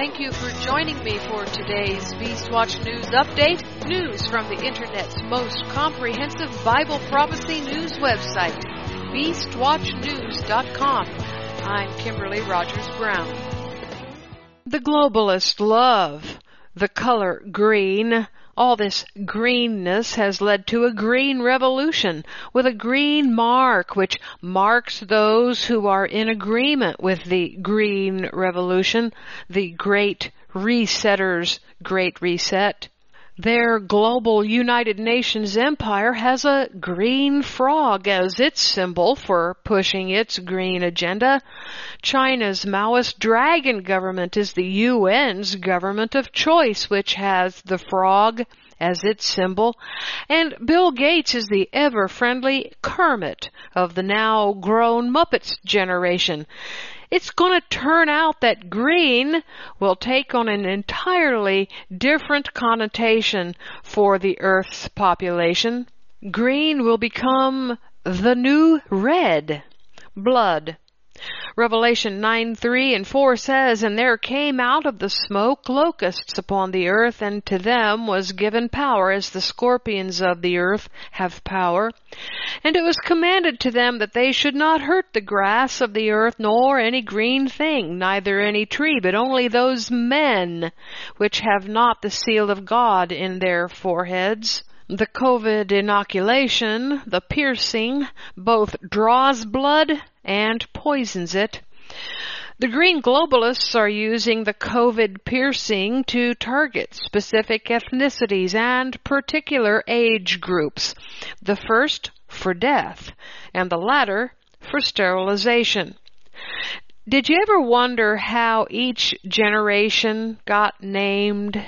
Thank you for joining me for today's Beastwatch News Update. News from the Internet's most comprehensive Bible prophecy news website, BeastWatchNews.com. I'm Kimberly Rogers Brown. The globalists love the color green all this greenness has led to a green revolution with a green mark which marks those who are in agreement with the green revolution, the great resetters great reset. Their global United Nations empire has a green frog as its symbol for pushing its green agenda. China's Maoist dragon government is the UN's government of choice, which has the frog as its symbol. And Bill Gates is the ever friendly Kermit of the now grown Muppets generation it's going to turn out that green will take on an entirely different connotation for the Earth's population. Green will become the new red. Blood. Revelation 9, 3 and 4 says, And there came out of the smoke locusts upon the earth, and to them was given power, as the scorpions of the earth have power. And it was commanded to them that they should not hurt the grass of the earth, nor any green thing, neither any tree, but only those men which have not the seal of God in their foreheads. The COVID inoculation, the piercing, both draws blood and poisons it. The green globalists are using the COVID piercing to target specific ethnicities and particular age groups. The first for death and the latter for sterilization. Did you ever wonder how each generation got named?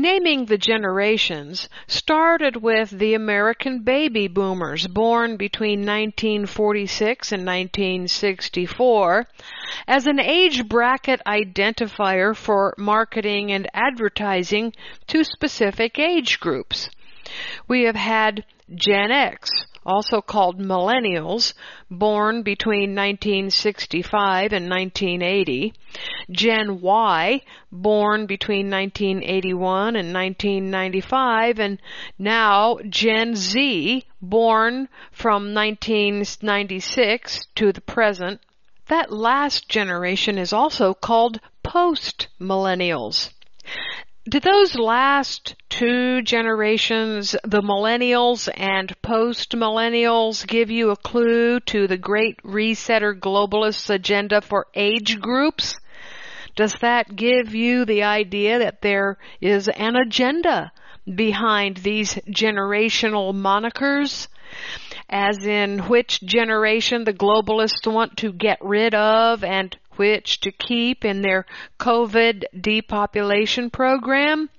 Naming the generations started with the American baby boomers born between 1946 and 1964 as an age bracket identifier for marketing and advertising to specific age groups. We have had Gen X, also called millennials, born between 1965 and 1980, Gen Y, born between 1981 and 1995, and now Gen Z, born from 1996 to the present. That last generation is also called post-millennials. Did those last two generations, the millennials and post-millennials, give you a clue to the great resetter globalists agenda for age groups? Does that give you the idea that there is an agenda behind these generational monikers? As in which generation the globalists want to get rid of and which to keep in their COVID depopulation program.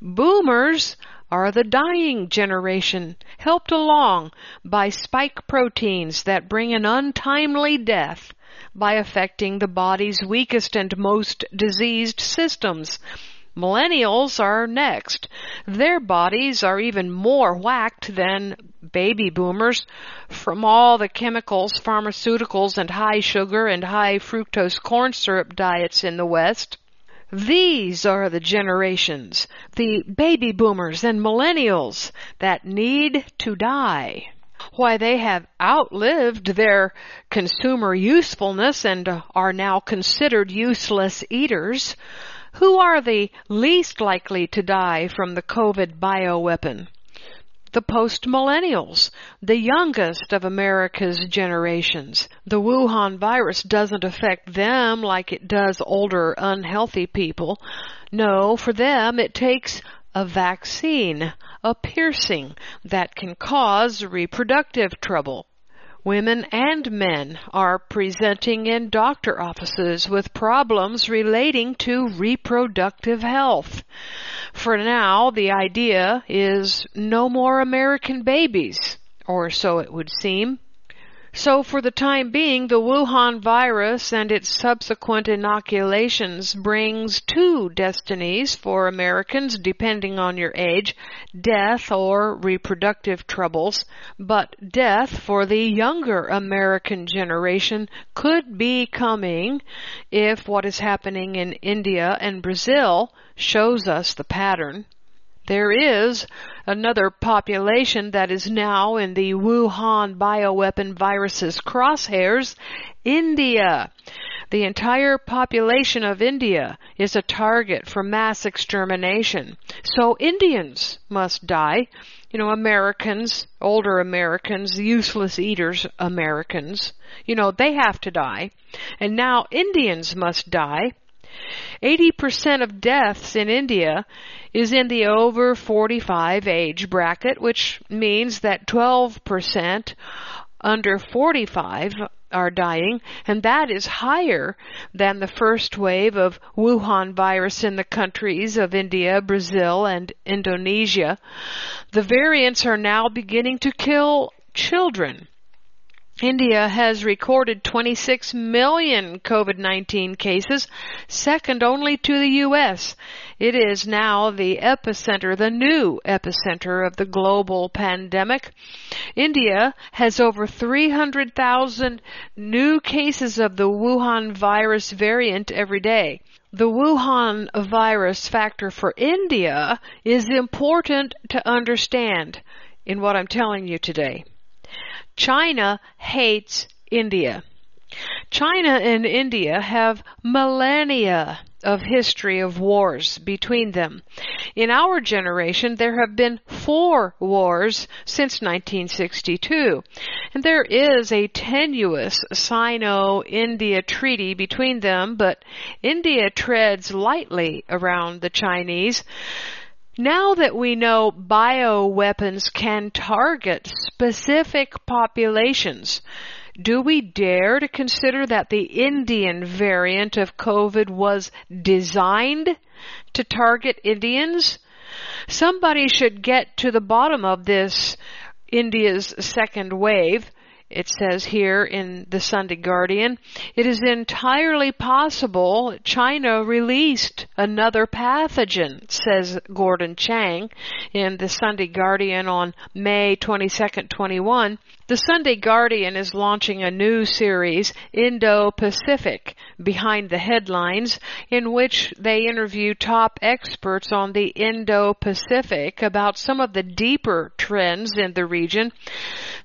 Boomers are the dying generation, helped along by spike proteins that bring an untimely death by affecting the body's weakest and most diseased systems. Millennials are next. Their bodies are even more whacked than baby boomers from all the chemicals, pharmaceuticals, and high sugar and high fructose corn syrup diets in the West. These are the generations, the baby boomers and millennials, that need to die. Why, they have outlived their consumer usefulness and are now considered useless eaters. Who are the least likely to die from the COVID bioweapon? The post-millennials, the youngest of America's generations. The Wuhan virus doesn't affect them like it does older, unhealthy people. No, for them it takes a vaccine, a piercing that can cause reproductive trouble. Women and men are presenting in doctor offices with problems relating to reproductive health. For now, the idea is no more American babies, or so it would seem. So for the time being, the Wuhan virus and its subsequent inoculations brings two destinies for Americans depending on your age, death or reproductive troubles. But death for the younger American generation could be coming if what is happening in India and Brazil shows us the pattern. There is another population that is now in the Wuhan bioweapon virus's crosshairs, India. The entire population of India is a target for mass extermination. So Indians must die. You know, Americans, older Americans, useless eaters Americans, you know, they have to die. And now Indians must die. 80% of deaths in India is in the over 45 age bracket, which means that 12% under 45 are dying, and that is higher than the first wave of Wuhan virus in the countries of India, Brazil, and Indonesia. The variants are now beginning to kill children. India has recorded 26 million COVID-19 cases, second only to the U.S. It is now the epicenter, the new epicenter of the global pandemic. India has over 300,000 new cases of the Wuhan virus variant every day. The Wuhan virus factor for India is important to understand in what I'm telling you today. China hates India. China and India have millennia of history of wars between them. In our generation, there have been four wars since 1962. And there is a tenuous Sino-India treaty between them, but India treads lightly around the Chinese. Now that we know bioweapons can target specific populations, do we dare to consider that the Indian variant of COVID was designed to target Indians? Somebody should get to the bottom of this India's second wave it says here in the Sunday Guardian, it is entirely possible China released another pathogen, says Gordon Chang in the Sunday Guardian on May 22, 21. The Sunday Guardian is launching a new series, Indo-Pacific, behind the headlines, in which they interview top experts on the Indo-Pacific about some of the deeper trends in the region.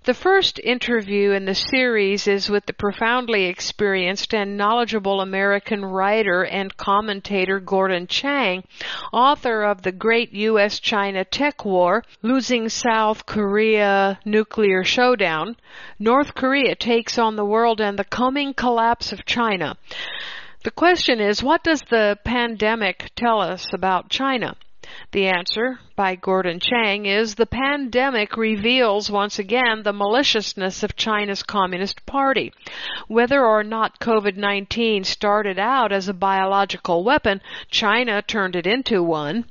The first interview in the series is with the profoundly experienced and knowledgeable American writer and commentator Gordon Chang, author of The Great U.S.-China Tech War, Losing South Korea Nuclear Showdown, North Korea Takes on the World and the Coming Collapse of China. The question is, what does the pandemic tell us about China? The answer, by Gordon Chang, is the pandemic reveals once again the maliciousness of China's Communist Party. Whether or not COVID-19 started out as a biological weapon, China turned it into one.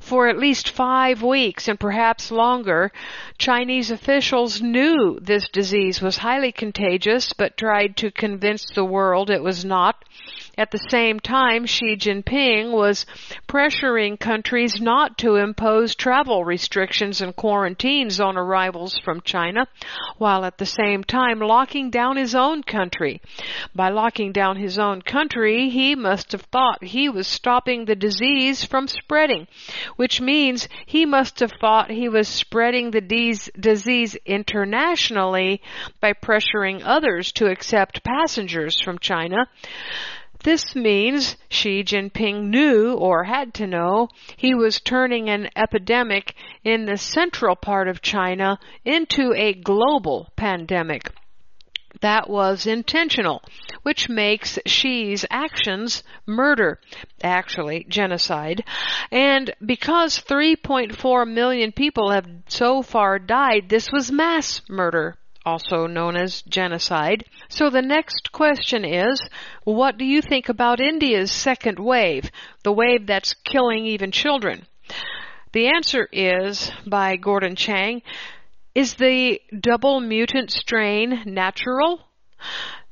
For at least five weeks and perhaps longer, Chinese officials knew this disease was highly contagious but tried to convince the world it was not. At the same time, Xi Jinping was pressuring countries not to impose travel restrictions and quarantines on arrivals from China, while at the same time locking down his own country. By locking down his own country, he must have thought he was stopping the disease from spreading, which means he must have thought he was spreading the disease internationally by pressuring others to accept passengers from China. This means Xi Jinping knew or had to know he was turning an epidemic in the central part of China into a global pandemic. That was intentional, which makes Xi's actions murder, actually genocide. And because 3.4 million people have so far died, this was mass murder also known as genocide. So the next question is, what do you think about India's second wave, the wave that's killing even children? The answer is, by Gordon Chang, Is the double mutant strain natural?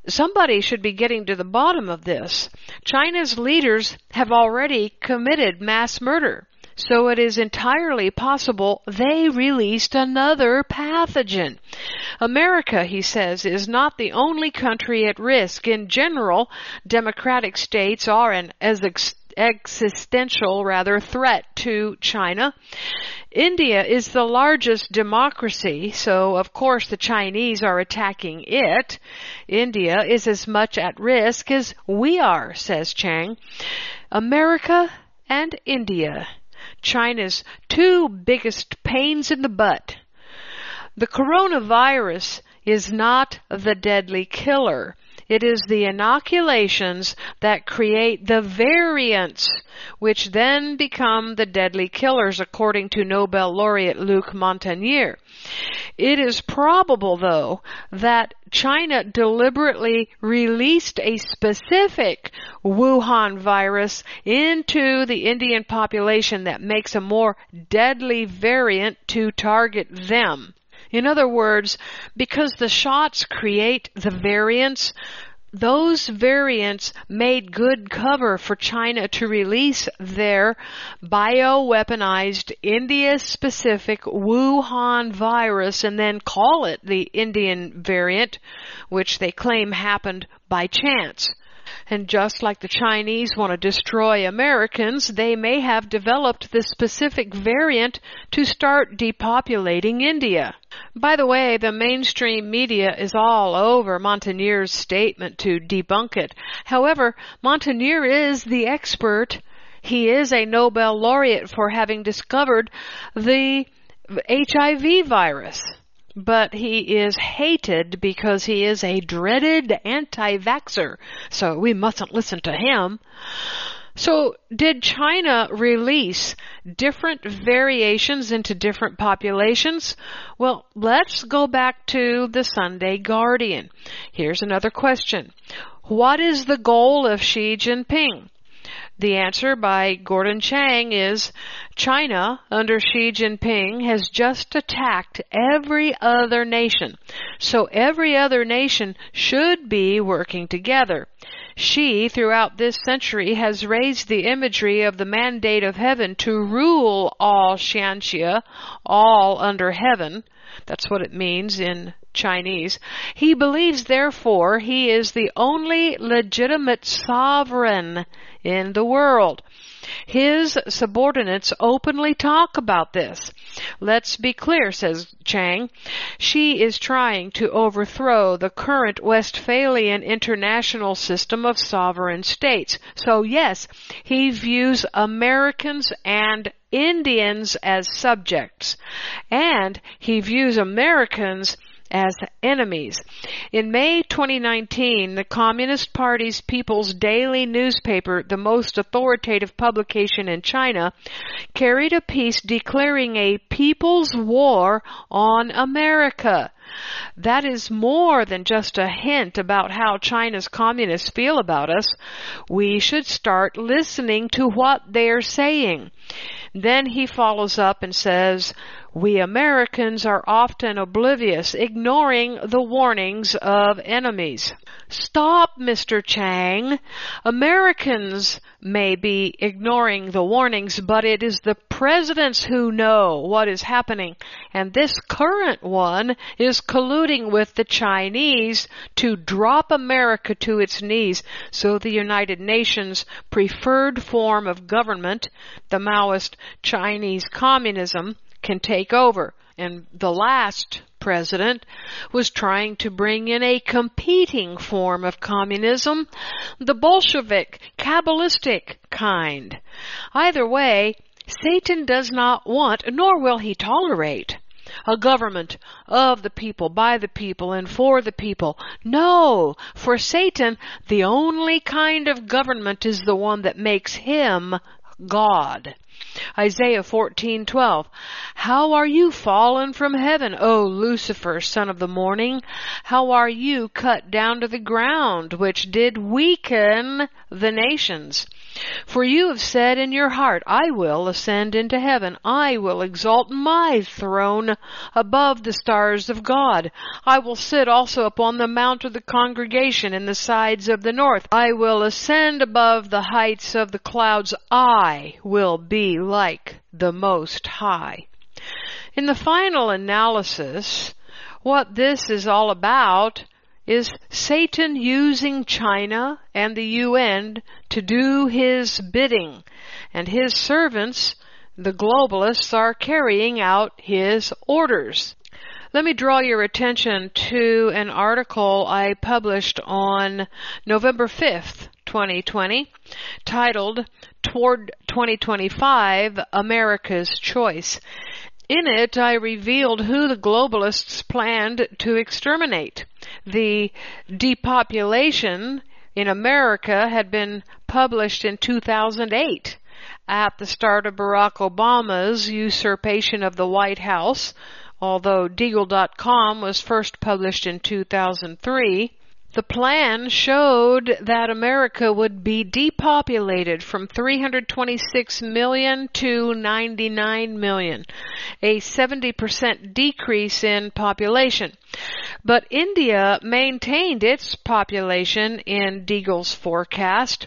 Somebody should be getting to the bottom of this. China's leaders have already committed mass murder. So it is entirely possible they released another pathogen. America, he says, is not the only country at risk. In general, democratic states are an as existential rather threat to China. India is the largest democracy, so of course the Chinese are attacking it. India is as much at risk as we are, says Chang. America and India. China's two biggest pains in the butt. The coronavirus is not the deadly killer. It is the inoculations that create the variants, which then become the deadly killers, according to Nobel laureate Luc Montagnier. It is probable, though, that China deliberately released a specific Wuhan virus into the Indian population that makes a more deadly variant to target them. In other words, because the shots create the variants, those variants made good cover for China to release their bioweaponized India specific Wuhan virus and then call it the Indian variant, which they claim happened by chance. And just like the Chinese want to destroy Americans, they may have developed this specific variant to start depopulating India. By the way, the mainstream media is all over Montagnier's statement to debunk it. However, Montagnier is the expert. He is a Nobel laureate for having discovered the HIV virus but he is hated because he is a dreaded anti-vaxxer. So we mustn't listen to him. So did China release different variations into different populations? Well, let's go back to the Sunday Guardian. Here's another question. What is the goal of Xi Jinping? The answer by Gordon Chang is China, under Xi Jinping, has just attacked every other nation. So every other nation should be working together. Xi, throughout this century, has raised the imagery of the mandate of heaven to rule all Tianxia, all under heaven. That's what it means in Chinese. He believes, therefore, he is the only legitimate sovereign in the world. His subordinates openly talk about this. Let's be clear, says Chang. Xi is trying to overthrow the current Westphalian international system of sovereign states. So yes, he views Americans and Indians as subjects. And he views Americans as enemies. In May 2019, the Communist Party's People's Daily newspaper, the most authoritative publication in China, carried a piece declaring a people's war on America. That is more than just a hint about how China's communists feel about us. We should start listening to what they're saying. Then he follows up and says, we Americans are often oblivious, ignoring the warnings of enemies. Stop, Mr. Chang. Americans may be ignoring the warnings, but it is the presidents who know what is happening. And this current one is colluding with the Chinese to drop America to its knees so the United Nations preferred form of government, the Maoist Chinese communism, can take over. And the last president was trying to bring in a competing form of communism, the Bolshevik, Kabbalistic kind. Either way, Satan does not want, nor will he tolerate, a government of the people, by the people, and for the people. No, for Satan, the only kind of government is the one that makes him God. Isaiah 14:12 How are you fallen from heaven, O Lucifer, son of the morning? How are you cut down to the ground, which did weaken the nations? For you have said in your heart, I will ascend into heaven. I will exalt my throne above the stars of God. I will sit also upon the mount of the congregation in the sides of the north. I will ascend above the heights of the clouds. I will be like the Most High. In the final analysis, what this is all about is Satan using China and the UN to do his bidding, and his servants, the globalists, are carrying out his orders. Let me draw your attention to an article I published on November 5th, 2020, titled Toward 2025 America's Choice. In it, I revealed who the globalists planned to exterminate. The depopulation in America had been published in 2008 at the start of Barack Obama's usurpation of the White House, although Deagle.com was first published in 2003. The plan showed that America would be depopulated from 326 million to 99 million, a 70% decrease in population. But India maintained its population in Deagle's forecast.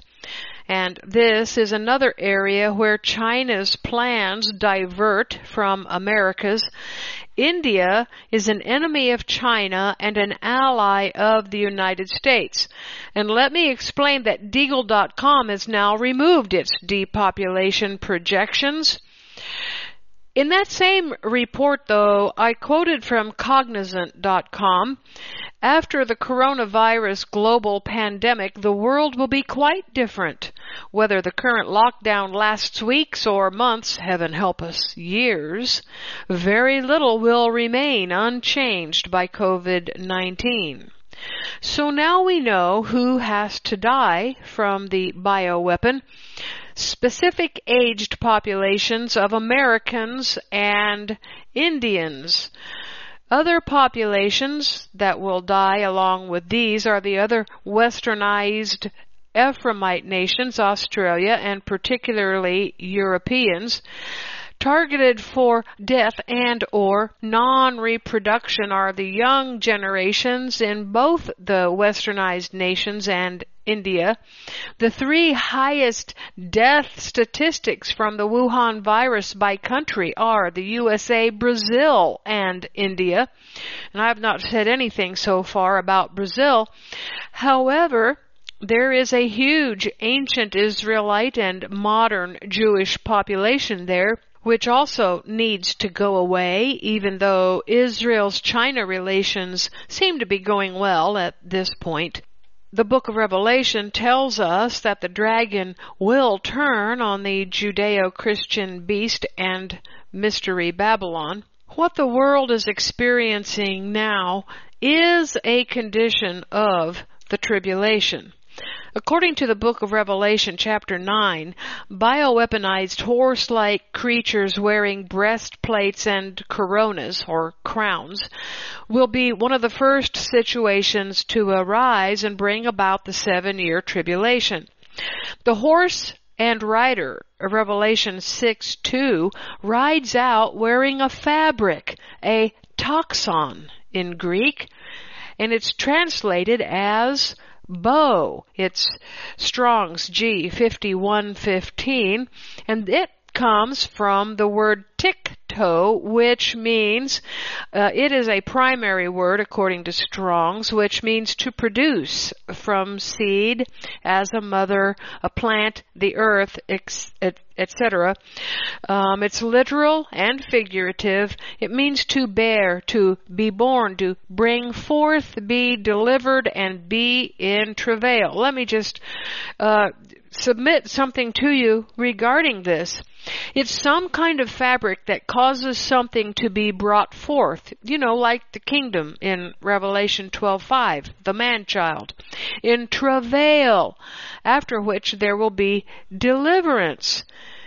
And this is another area where China's plans divert from America's. India is an enemy of China and an ally of the United States. And let me explain that Deagle.com has now removed its depopulation projections. In that same report, though, I quoted from Cognizant.com after the coronavirus global pandemic, the world will be quite different. Whether the current lockdown lasts weeks or months, heaven help us, years, very little will remain unchanged by COVID-19. So now we know who has to die from the bioweapon. Specific aged populations of Americans and Indians. Other populations that will die along with these are the other westernized Ephraimite nations, Australia, and particularly Europeans targeted for death and or non-reproduction are the young generations in both the westernized nations and India. The three highest death statistics from the Wuhan virus by country are the USA, Brazil, and India. And I have not said anything so far about Brazil. However, there is a huge ancient Israelite and modern Jewish population there which also needs to go away, even though Israel's China relations seem to be going well at this point. The book of Revelation tells us that the dragon will turn on the Judeo-Christian beast and mystery Babylon. What the world is experiencing now is a condition of the tribulation. According to the book of Revelation chapter 9, bioweaponized horse-like creatures wearing breastplates and coronas or crowns will be one of the first situations to arise and bring about the seven year tribulation. The horse and rider of Revelation 6 2 rides out wearing a fabric, a toxon in Greek, and it's translated as bow. It's Strong's G 5115 and it comes from the word tick-toe, which means uh, it is a primary word according to Strong's, which means to produce from seed as a mother, a plant, the earth, etc. Um, it's literal and figurative. It means to bear, to be born, to bring forth, be delivered, and be in travail. Let me just uh, submit something to you regarding this. It's some kind of fabric that causes something to be brought forth, you know, like the kingdom in Revelation 12:5, the man-child, in travail, after which there will be deliverance.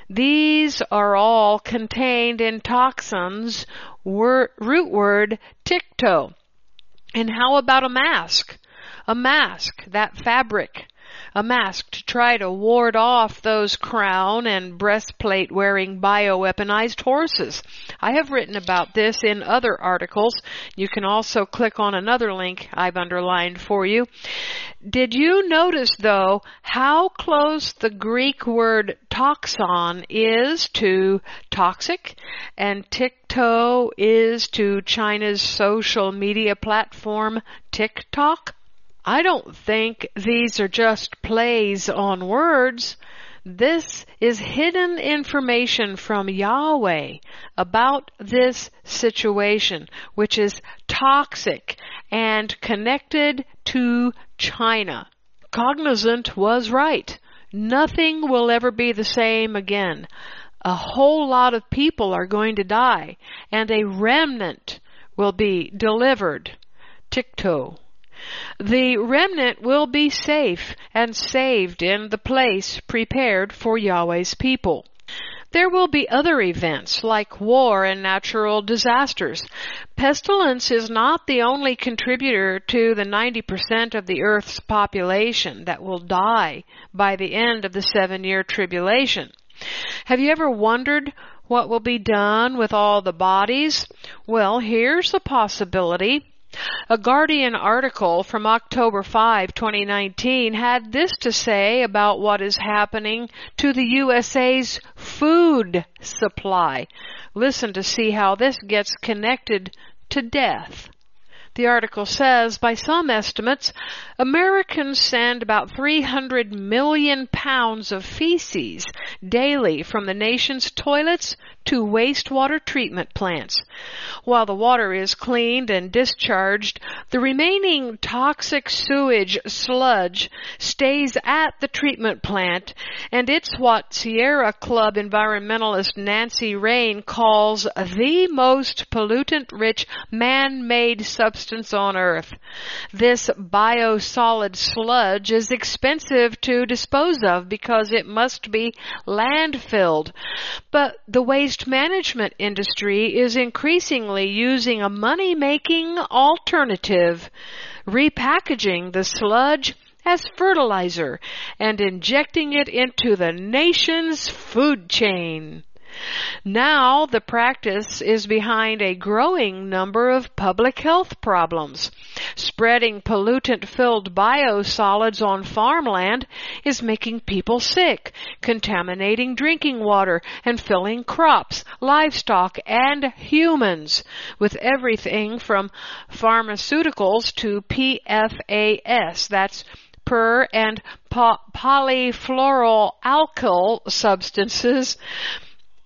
These are all contained in toxins, root word tick-toe. And how about a mask? A mask, that fabric a mask to try to ward off those crown and breastplate wearing bioweaponized horses. I have written about this in other articles. You can also click on another link I've underlined for you. Did you notice though how close the Greek word toxon is to toxic and TikTok is to China's social media platform TikTok? I don't think these are just plays on words. This is hidden information from Yahweh about this situation, which is toxic and connected to China. Cognizant was right. Nothing will ever be the same again. A whole lot of people are going to die, and a remnant will be delivered. TikTok. The remnant will be safe and saved in the place prepared for Yahweh's people. There will be other events like war and natural disasters. Pestilence is not the only contributor to the 90% of the earth's population that will die by the end of the seven year tribulation. Have you ever wondered what will be done with all the bodies? Well, here's a possibility. A Guardian article from October 5, 2019 had this to say about what is happening to the USA's food supply. Listen to see how this gets connected to death. The article says, by some estimates, Americans send about 300 million pounds of feces daily from the nation's toilets to wastewater treatment plants. While the water is cleaned and discharged, the remaining toxic sewage sludge stays at the treatment plant, and it's what Sierra Club environmentalist Nancy Rain calls the most pollutant-rich man-made substance on earth. This biosolid sludge is expensive to dispose of because it must be landfilled. But the waste management industry is increasingly using a money-making alternative, repackaging the sludge as fertilizer and injecting it into the nation's food chain. Now the practice is behind a growing number of public health problems. Spreading pollutant filled biosolids on farmland is making people sick, contaminating drinking water and filling crops, livestock, and humans with everything from pharmaceuticals to PFAS. That's per and po- polyfluoroalkyl substances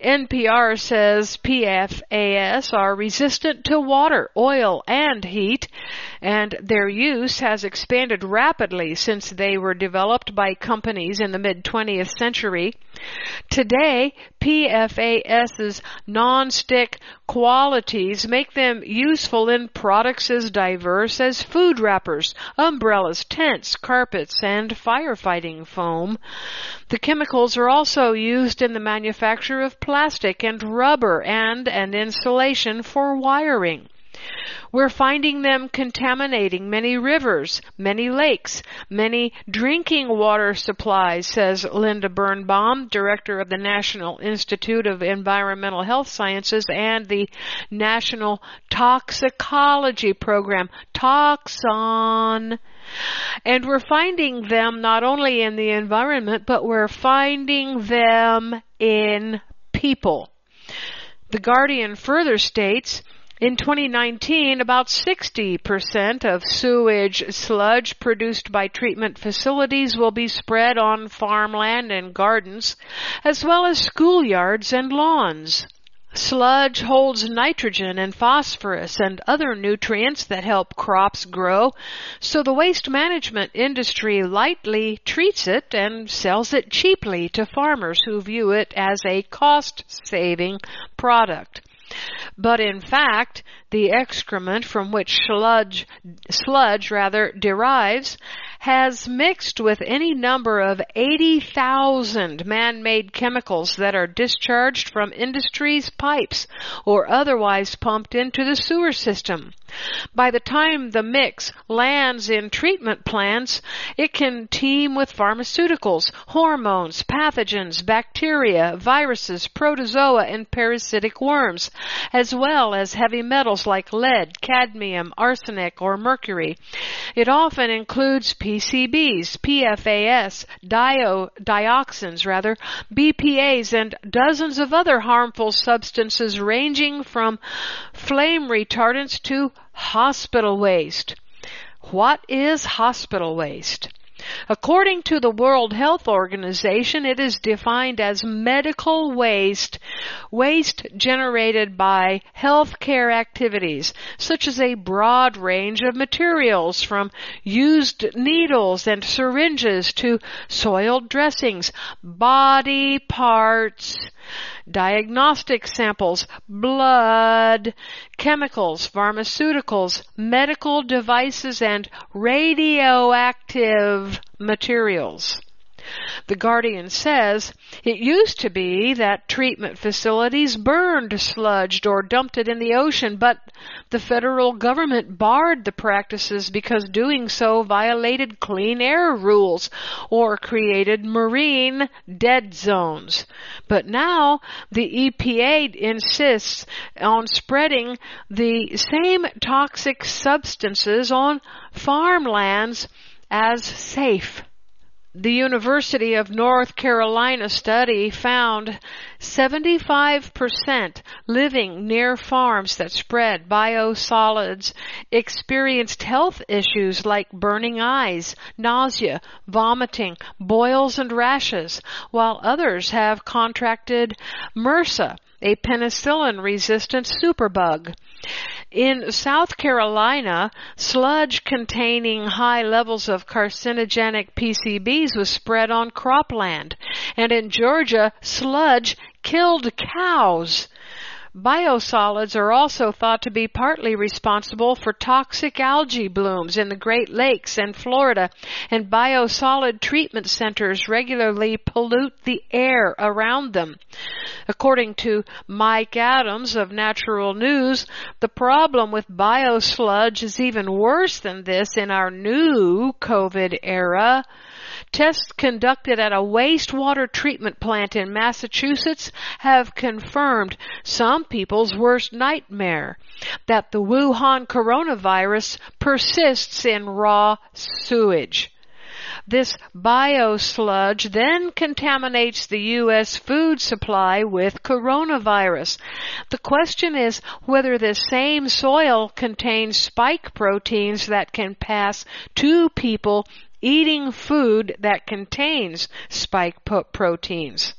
NPR says PFAS are resistant to water, oil, and heat, and their use has expanded rapidly since they were developed by companies in the mid 20th century. Today, PFAS's non-stick qualities make them useful in products as diverse as food wrappers, umbrellas, tents, carpets, and firefighting foam. The chemicals are also used in the manufacture of plastic and rubber and an insulation for wiring. We're finding them contaminating many rivers, many lakes, many drinking water supplies, says Linda Birnbaum, director of the National Institute of Environmental Health Sciences and the National Toxicology Program. Toxon. And we're finding them not only in the environment, but we're finding them in people. The Guardian further states, in 2019, about 60% of sewage sludge produced by treatment facilities will be spread on farmland and gardens, as well as schoolyards and lawns. Sludge holds nitrogen and phosphorus and other nutrients that help crops grow, so the waste management industry lightly treats it and sells it cheaply to farmers who view it as a cost saving product. But in fact, the excrement from which sludge, sludge rather derives has mixed with any number of 80,000 man-made chemicals that are discharged from industry's pipes or otherwise pumped into the sewer system. By the time the mix lands in treatment plants, it can teem with pharmaceuticals, hormones, pathogens, bacteria, viruses, protozoa, and parasitic worms, as well as heavy metals like lead, cadmium, arsenic, or mercury. It often includes PCBs, PFAS, dio, dioxins rather, BPAs, and dozens of other harmful substances ranging from flame retardants to hospital waste. What is hospital waste? According to the World Health Organization, it is defined as medical waste, waste generated by healthcare activities, such as a broad range of materials from used needles and syringes to soiled dressings, body parts, diagnostic samples, blood, chemicals, pharmaceuticals, medical devices, and radioactive materials. The Guardian says it used to be that treatment facilities burned sludged or dumped it in the ocean, but the federal government barred the practices because doing so violated clean air rules or created marine dead zones. But now the EPA insists on spreading the same toxic substances on farmlands as safe. The University of North Carolina study found 75% living near farms that spread biosolids experienced health issues like burning eyes, nausea, vomiting, boils and rashes, while others have contracted MRSA, a penicillin resistant superbug. In South Carolina, sludge containing high levels of carcinogenic PCBs was spread on cropland. And in Georgia, sludge killed cows. Biosolids are also thought to be partly responsible for toxic algae blooms in the Great Lakes and Florida, and biosolid treatment centers regularly pollute the air around them. According to Mike Adams of Natural News, the problem with biosludge is even worse than this in our new COVID era. Tests conducted at a wastewater treatment plant in Massachusetts have confirmed some people's worst nightmare that the Wuhan coronavirus persists in raw sewage. This biosludge then contaminates the U.S. food supply with coronavirus. The question is whether this same soil contains spike proteins that can pass to people eating food that contains spike proteins.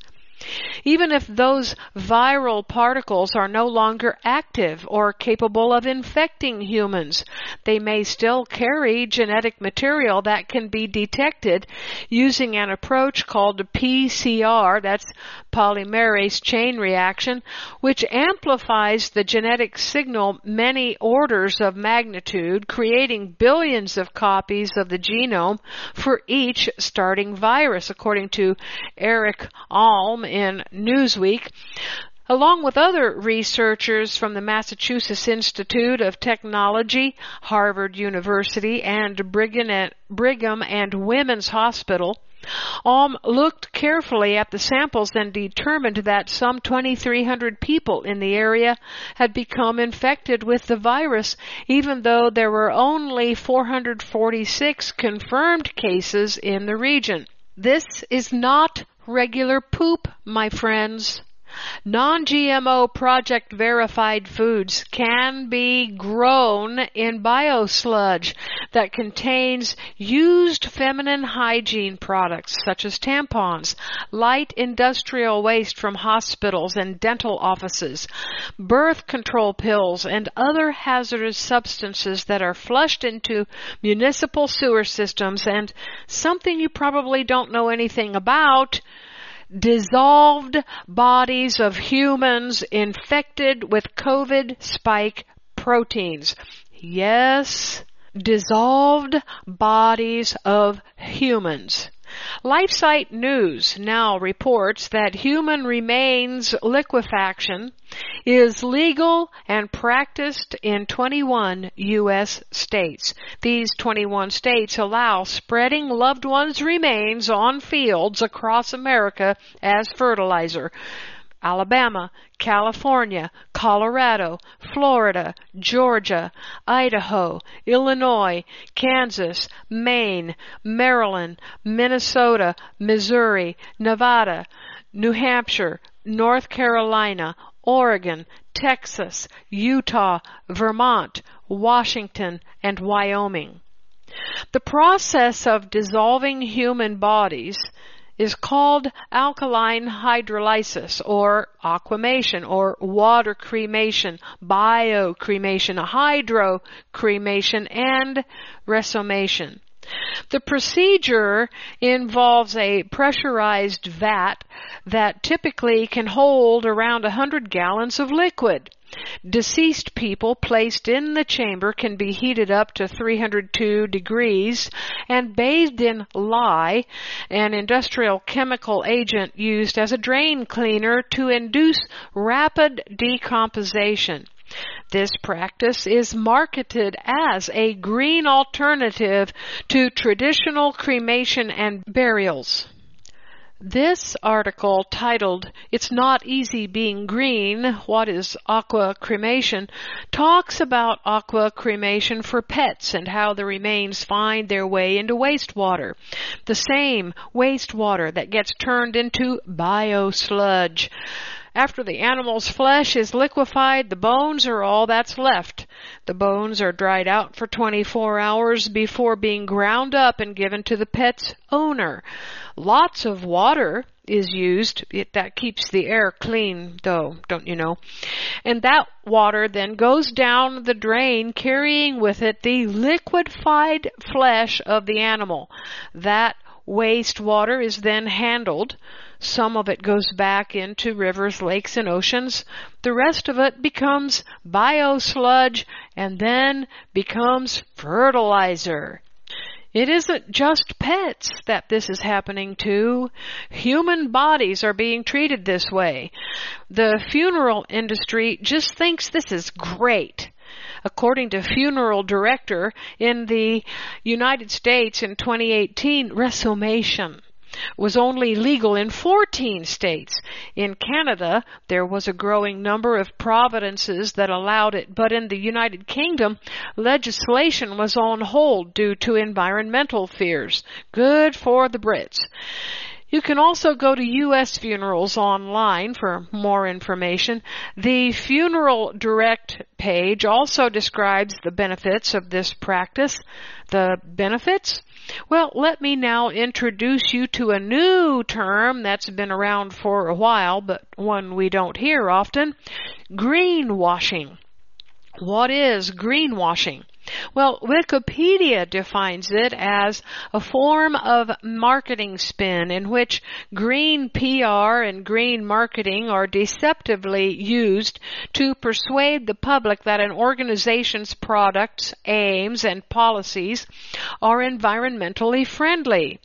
Even if those viral particles are no longer active or capable of infecting humans, they may still carry genetic material that can be detected using an approach called PCR, that's polymerase chain reaction, which amplifies the genetic signal many orders of magnitude, creating billions of copies of the genome for each starting virus, according to Eric Alm in Newsweek along with other researchers from the Massachusetts Institute of Technology, Harvard University, and Brigham and Women's Hospital. Alm looked carefully at the samples and determined that some 2,300 people in the area had become infected with the virus, even though there were only 446 confirmed cases in the region. This is not regular poop, my friends. Non-GMO project verified foods can be grown in biosludge that contains used feminine hygiene products such as tampons, light industrial waste from hospitals and dental offices, birth control pills, and other hazardous substances that are flushed into municipal sewer systems. And something you probably don't know anything about dissolved bodies of humans infected with COVID spike proteins. Yes, dissolved bodies of humans. LifeSite News now reports that human remains liquefaction is legal and practiced in 21 U.S. states. These 21 states allow spreading loved ones' remains on fields across America as fertilizer. Alabama, California, Colorado, Florida, Georgia, Idaho, Illinois, Kansas, Maine, Maryland, Minnesota, Missouri, Nevada, New Hampshire, North Carolina, Oregon, Texas, Utah, Vermont, Washington, and Wyoming. The process of dissolving human bodies is called alkaline hydrolysis or aquamation or water cremation, biocremation, hydrocremation, and resomation. The procedure involves a pressurized vat that typically can hold around 100 gallons of liquid. Deceased people placed in the chamber can be heated up to 302 degrees and bathed in lye, an industrial chemical agent used as a drain cleaner to induce rapid decomposition. This practice is marketed as a green alternative to traditional cremation and burials. This article titled It's Not Easy Being Green, What is Aqua Cremation, talks about aqua cremation for pets and how the remains find their way into wastewater. The same wastewater that gets turned into biosludge. After the animal's flesh is liquefied, the bones are all that's left. The bones are dried out for 24 hours before being ground up and given to the pet's owner. Lots of water is used. It, that keeps the air clean, though, don't you know? And that water then goes down the drain, carrying with it the liquefied flesh of the animal. That wastewater is then handled some of it goes back into rivers, lakes, and oceans. The rest of it becomes biosludge and then becomes fertilizer. It isn't just pets that this is happening to. Human bodies are being treated this way. The funeral industry just thinks this is great according to funeral director in the United States in 2018, resomation was only legal in 14 states. In Canada, there was a growing number of provinces that allowed it, but in the United Kingdom, legislation was on hold due to environmental fears. Good for the Brits. You can also go to U.S. Funerals online for more information. The Funeral Direct page also describes the benefits of this practice. The benefits? Well, let me now introduce you to a new term that's been around for a while, but one we don't hear often. Greenwashing. What is greenwashing? Well, Wikipedia defines it as a form of marketing spin in which green PR and green marketing are deceptively used to persuade the public that an organization's products, aims, and policies are environmentally friendly.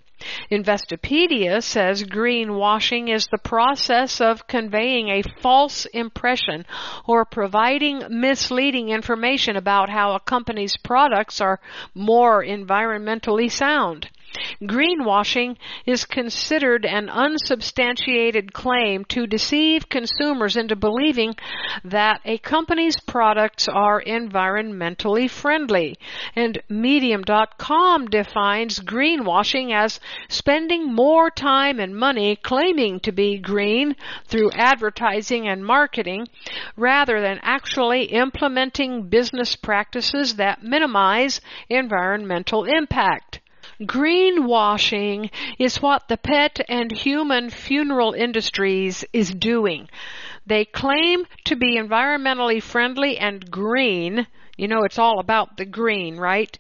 Investopedia says greenwashing is the process of conveying a false impression or providing misleading information about how a company's products are more environmentally sound. Greenwashing is considered an unsubstantiated claim to deceive consumers into believing that a company's products are environmentally friendly. And Medium.com defines greenwashing as spending more time and money claiming to be green through advertising and marketing rather than actually implementing business practices that minimize environmental impact. Greenwashing is what the pet and human funeral industries is doing. They claim to be environmentally friendly and green. You know, it's all about the green, right?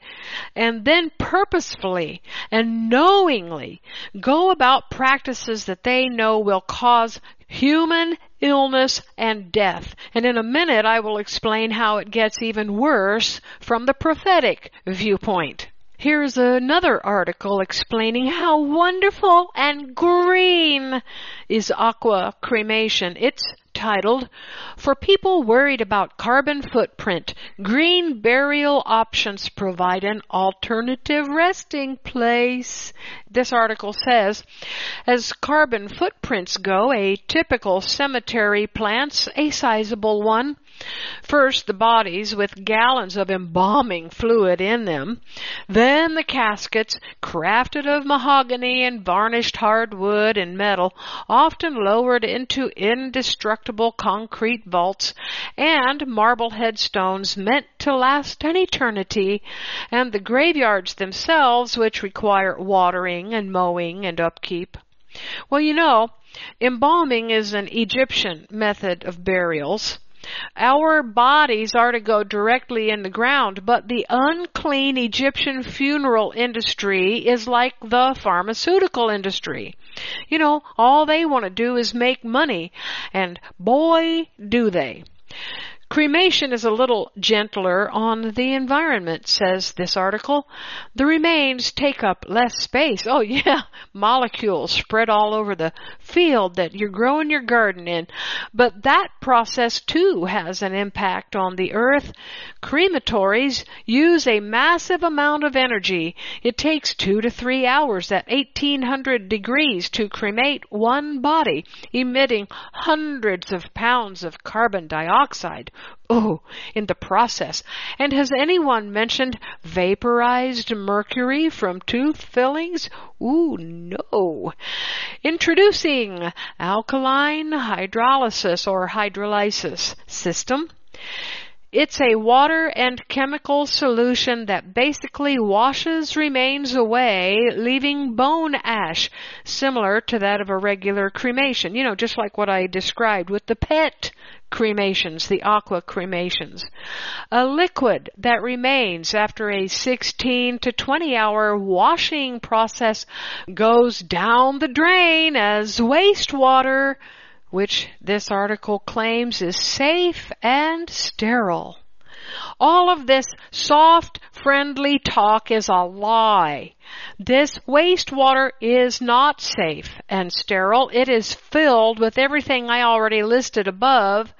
And then purposefully and knowingly go about practices that they know will cause human illness and death. And in a minute I will explain how it gets even worse from the prophetic viewpoint. Here's another article explaining how wonderful and green is aqua cremation. It's titled, For People Worried About Carbon Footprint, Green Burial Options Provide an Alternative Resting Place. This article says, as carbon footprints go, a typical cemetery plants a sizable one. First, the bodies with gallons of embalming fluid in them. Then the caskets, crafted of mahogany and varnished hardwood and metal, often lowered into indestructible concrete vaults, and marble headstones meant to last an eternity, and the graveyards themselves, which require watering and mowing and upkeep. Well, you know, embalming is an Egyptian method of burials. Our bodies are to go directly in the ground, but the unclean Egyptian funeral industry is like the pharmaceutical industry. You know, all they want to do is make money, and boy, do they. Cremation is a little gentler on the environment, says this article. The remains take up less space. Oh yeah, molecules spread all over the field that you're growing your garden in. But that process too has an impact on the earth. Crematories use a massive amount of energy. It takes two to three hours at 1800 degrees to cremate one body, emitting hundreds of pounds of carbon dioxide Oh, in the process. And has anyone mentioned vaporized mercury from tooth fillings? Ooh, no. Introducing alkaline hydrolysis or hydrolysis system. It's a water and chemical solution that basically washes remains away, leaving bone ash, similar to that of a regular cremation. You know, just like what I described with the pet cremations, the aqua cremations. A liquid that remains after a 16 to 20 hour washing process goes down the drain as wastewater which this article claims is safe and sterile. All of this soft, friendly talk is a lie. This wastewater is not safe and sterile. It is filled with everything I already listed above.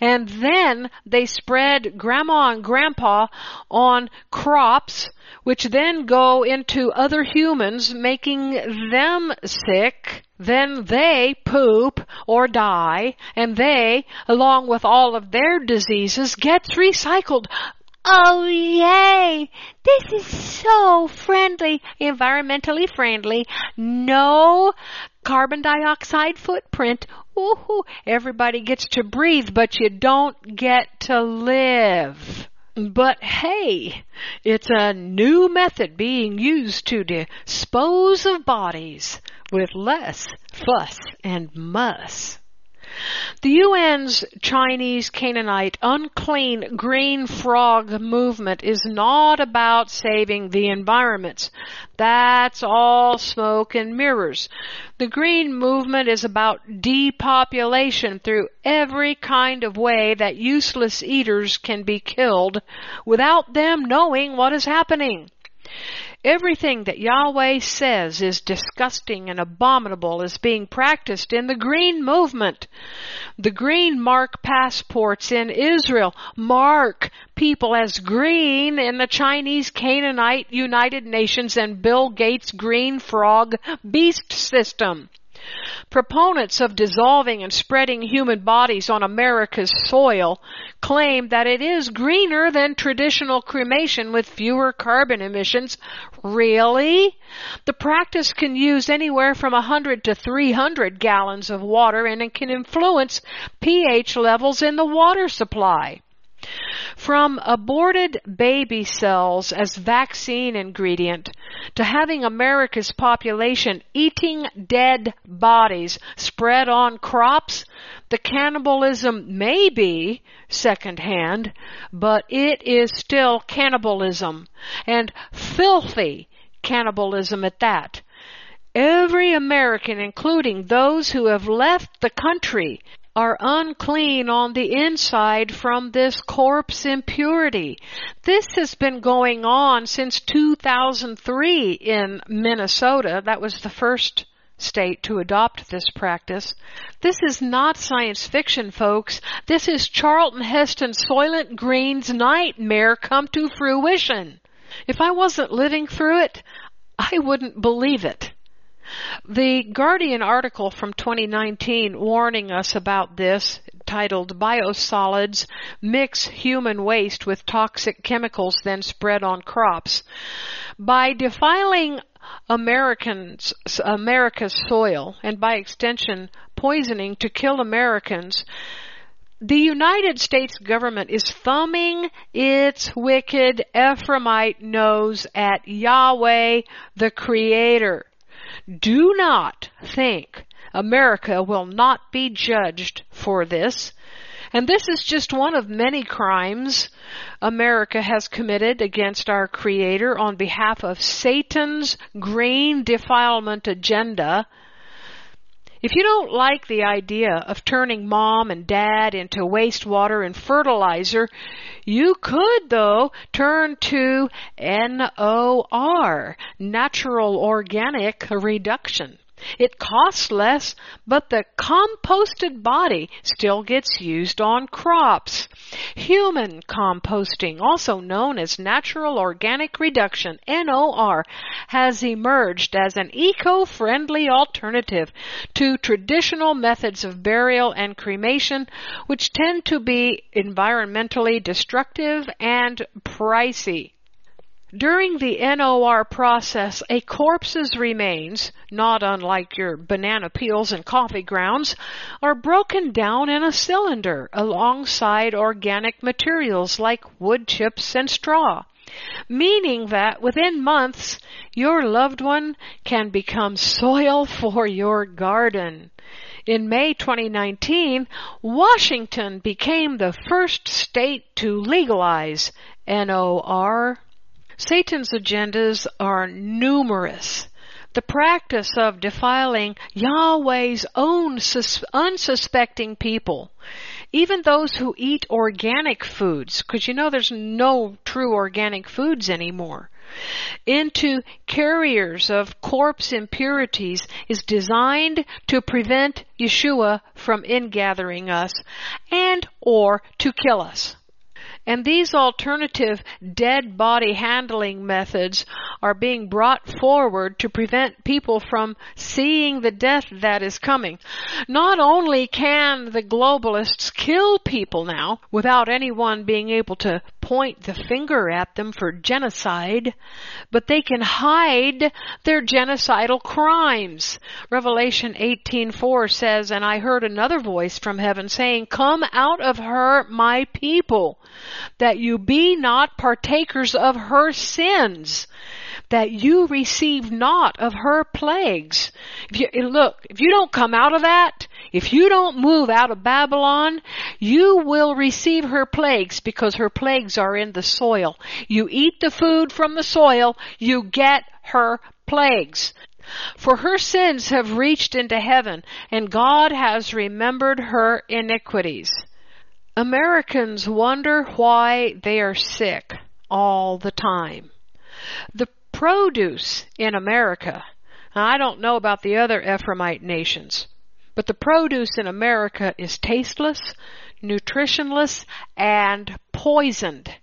And then they spread grandma and grandpa on crops, which then go into other humans, making them sick then they poop or die, and they, along with all of their diseases, gets recycled. Oh yay! This is so friendly, environmentally friendly. No carbon dioxide footprint. Woohoo! Everybody gets to breathe, but you don't get to live. But hey, it's a new method being used to dispose of bodies with less fuss and muss. The UN's Chinese Canaanite unclean green frog movement is not about saving the environments. That's all smoke and mirrors. The green movement is about depopulation through every kind of way that useless eaters can be killed without them knowing what is happening. Everything that Yahweh says is disgusting and abominable is being practiced in the green movement. The green mark passports in Israel mark people as green in the Chinese Canaanite United Nations and Bill Gates green frog beast system. Proponents of dissolving and spreading human bodies on America's soil claim that it is greener than traditional cremation with fewer carbon emissions. Really? The practice can use anywhere from 100 to 300 gallons of water and it can influence pH levels in the water supply. From aborted baby cells as vaccine ingredient to having America's population eating dead bodies spread on crops, the cannibalism may be secondhand, but it is still cannibalism and filthy cannibalism at that. Every American, including those who have left the country, are unclean on the inside from this corpse impurity. This has been going on since 2003 in Minnesota. That was the first state to adopt this practice. This is not science fiction, folks. This is Charlton Heston Soylent Green's nightmare come to fruition. If I wasn't living through it, I wouldn't believe it. The Guardian article from 2019 warning us about this, titled Biosolids Mix Human Waste with Toxic Chemicals Then Spread on Crops. By defiling Americans, America's soil, and by extension, poisoning to kill Americans, the United States government is thumbing its wicked Ephraimite nose at Yahweh, the Creator. Do not think America will not be judged for this. And this is just one of many crimes America has committed against our Creator on behalf of Satan's green defilement agenda if you don't like the idea of turning mom and dad into wastewater and fertilizer, you could though turn to NOR, natural organic reduction. It costs less, but the composted body still gets used on crops. Human composting, also known as natural organic reduction, NOR, has emerged as an eco-friendly alternative to traditional methods of burial and cremation, which tend to be environmentally destructive and pricey. During the NOR process, a corpse's remains, not unlike your banana peels and coffee grounds, are broken down in a cylinder alongside organic materials like wood chips and straw, meaning that within months your loved one can become soil for your garden. In May 2019, Washington became the first state to legalize NOR Satan's agendas are numerous. The practice of defiling Yahweh's own sus- unsuspecting people, even those who eat organic foods, because you know there's no true organic foods anymore, into carriers of corpse impurities is designed to prevent Yeshua from ingathering us and or to kill us. And these alternative dead body handling methods are being brought forward to prevent people from seeing the death that is coming. Not only can the globalists kill people now without anyone being able to point the finger at them for genocide, but they can hide their genocidal crimes. Revelation 18:4 says, "And I heard another voice from heaven saying, Come out of her, my people, that you be not partakers of her sins." that you receive not of her plagues. If you, look, if you don't come out of that, if you don't move out of Babylon, you will receive her plagues because her plagues are in the soil. You eat the food from the soil, you get her plagues. For her sins have reached into heaven, and God has remembered her iniquities. Americans wonder why they are sick all the time. The produce in America, I don't know about the other Ephraimite nations, but the produce in America is tasteless, nutritionless, and poisoned.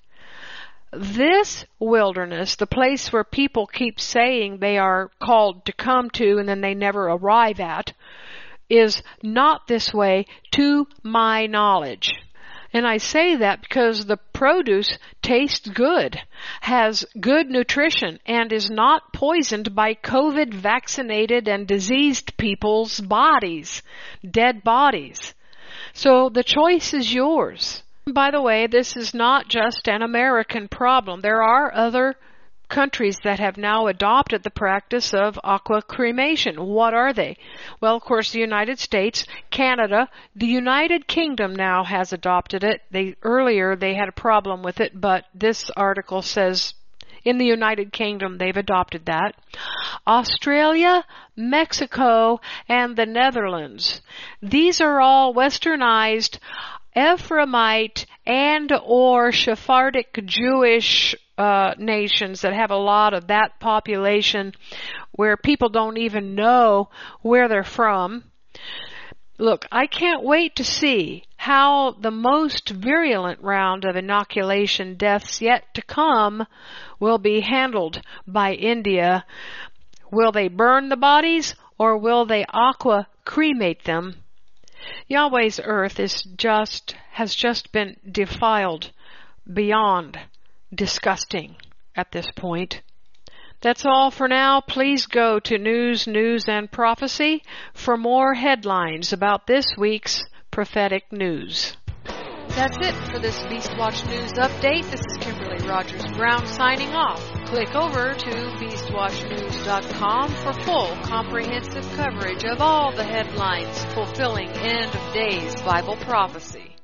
This wilderness, the place where people keep saying they are called to come to and then they never arrive at, is not this way to my knowledge. And I say that because the produce tastes good, has good nutrition, and is not poisoned by COVID vaccinated and diseased people's bodies, dead bodies. So the choice is yours. By the way, this is not just an American problem. There are other countries that have now adopted the practice of aqua cremation. What are they? Well, of course, the United States, Canada, the United Kingdom now has adopted it. They earlier they had a problem with it, but this article says In the United Kingdom, they've adopted that. Australia, Mexico, and the Netherlands. These are all westernized Ephraimite and or Sephardic Jewish uh, nations that have a lot of that population where people don't even know where they're from. Look, I can't wait to see how the most virulent round of inoculation deaths yet to come will be handled by India. Will they burn the bodies or will they aqua cremate them? Yahweh's earth is just, has just been defiled beyond disgusting at this point. That's all for now. Please go to News, News, and Prophecy for more headlines about this week's prophetic news. That's it for this Beast Watch News update. This is Kimberly Rogers Brown signing off. Click over to BeastWatchNews.com for full comprehensive coverage of all the headlines fulfilling end of days Bible prophecy.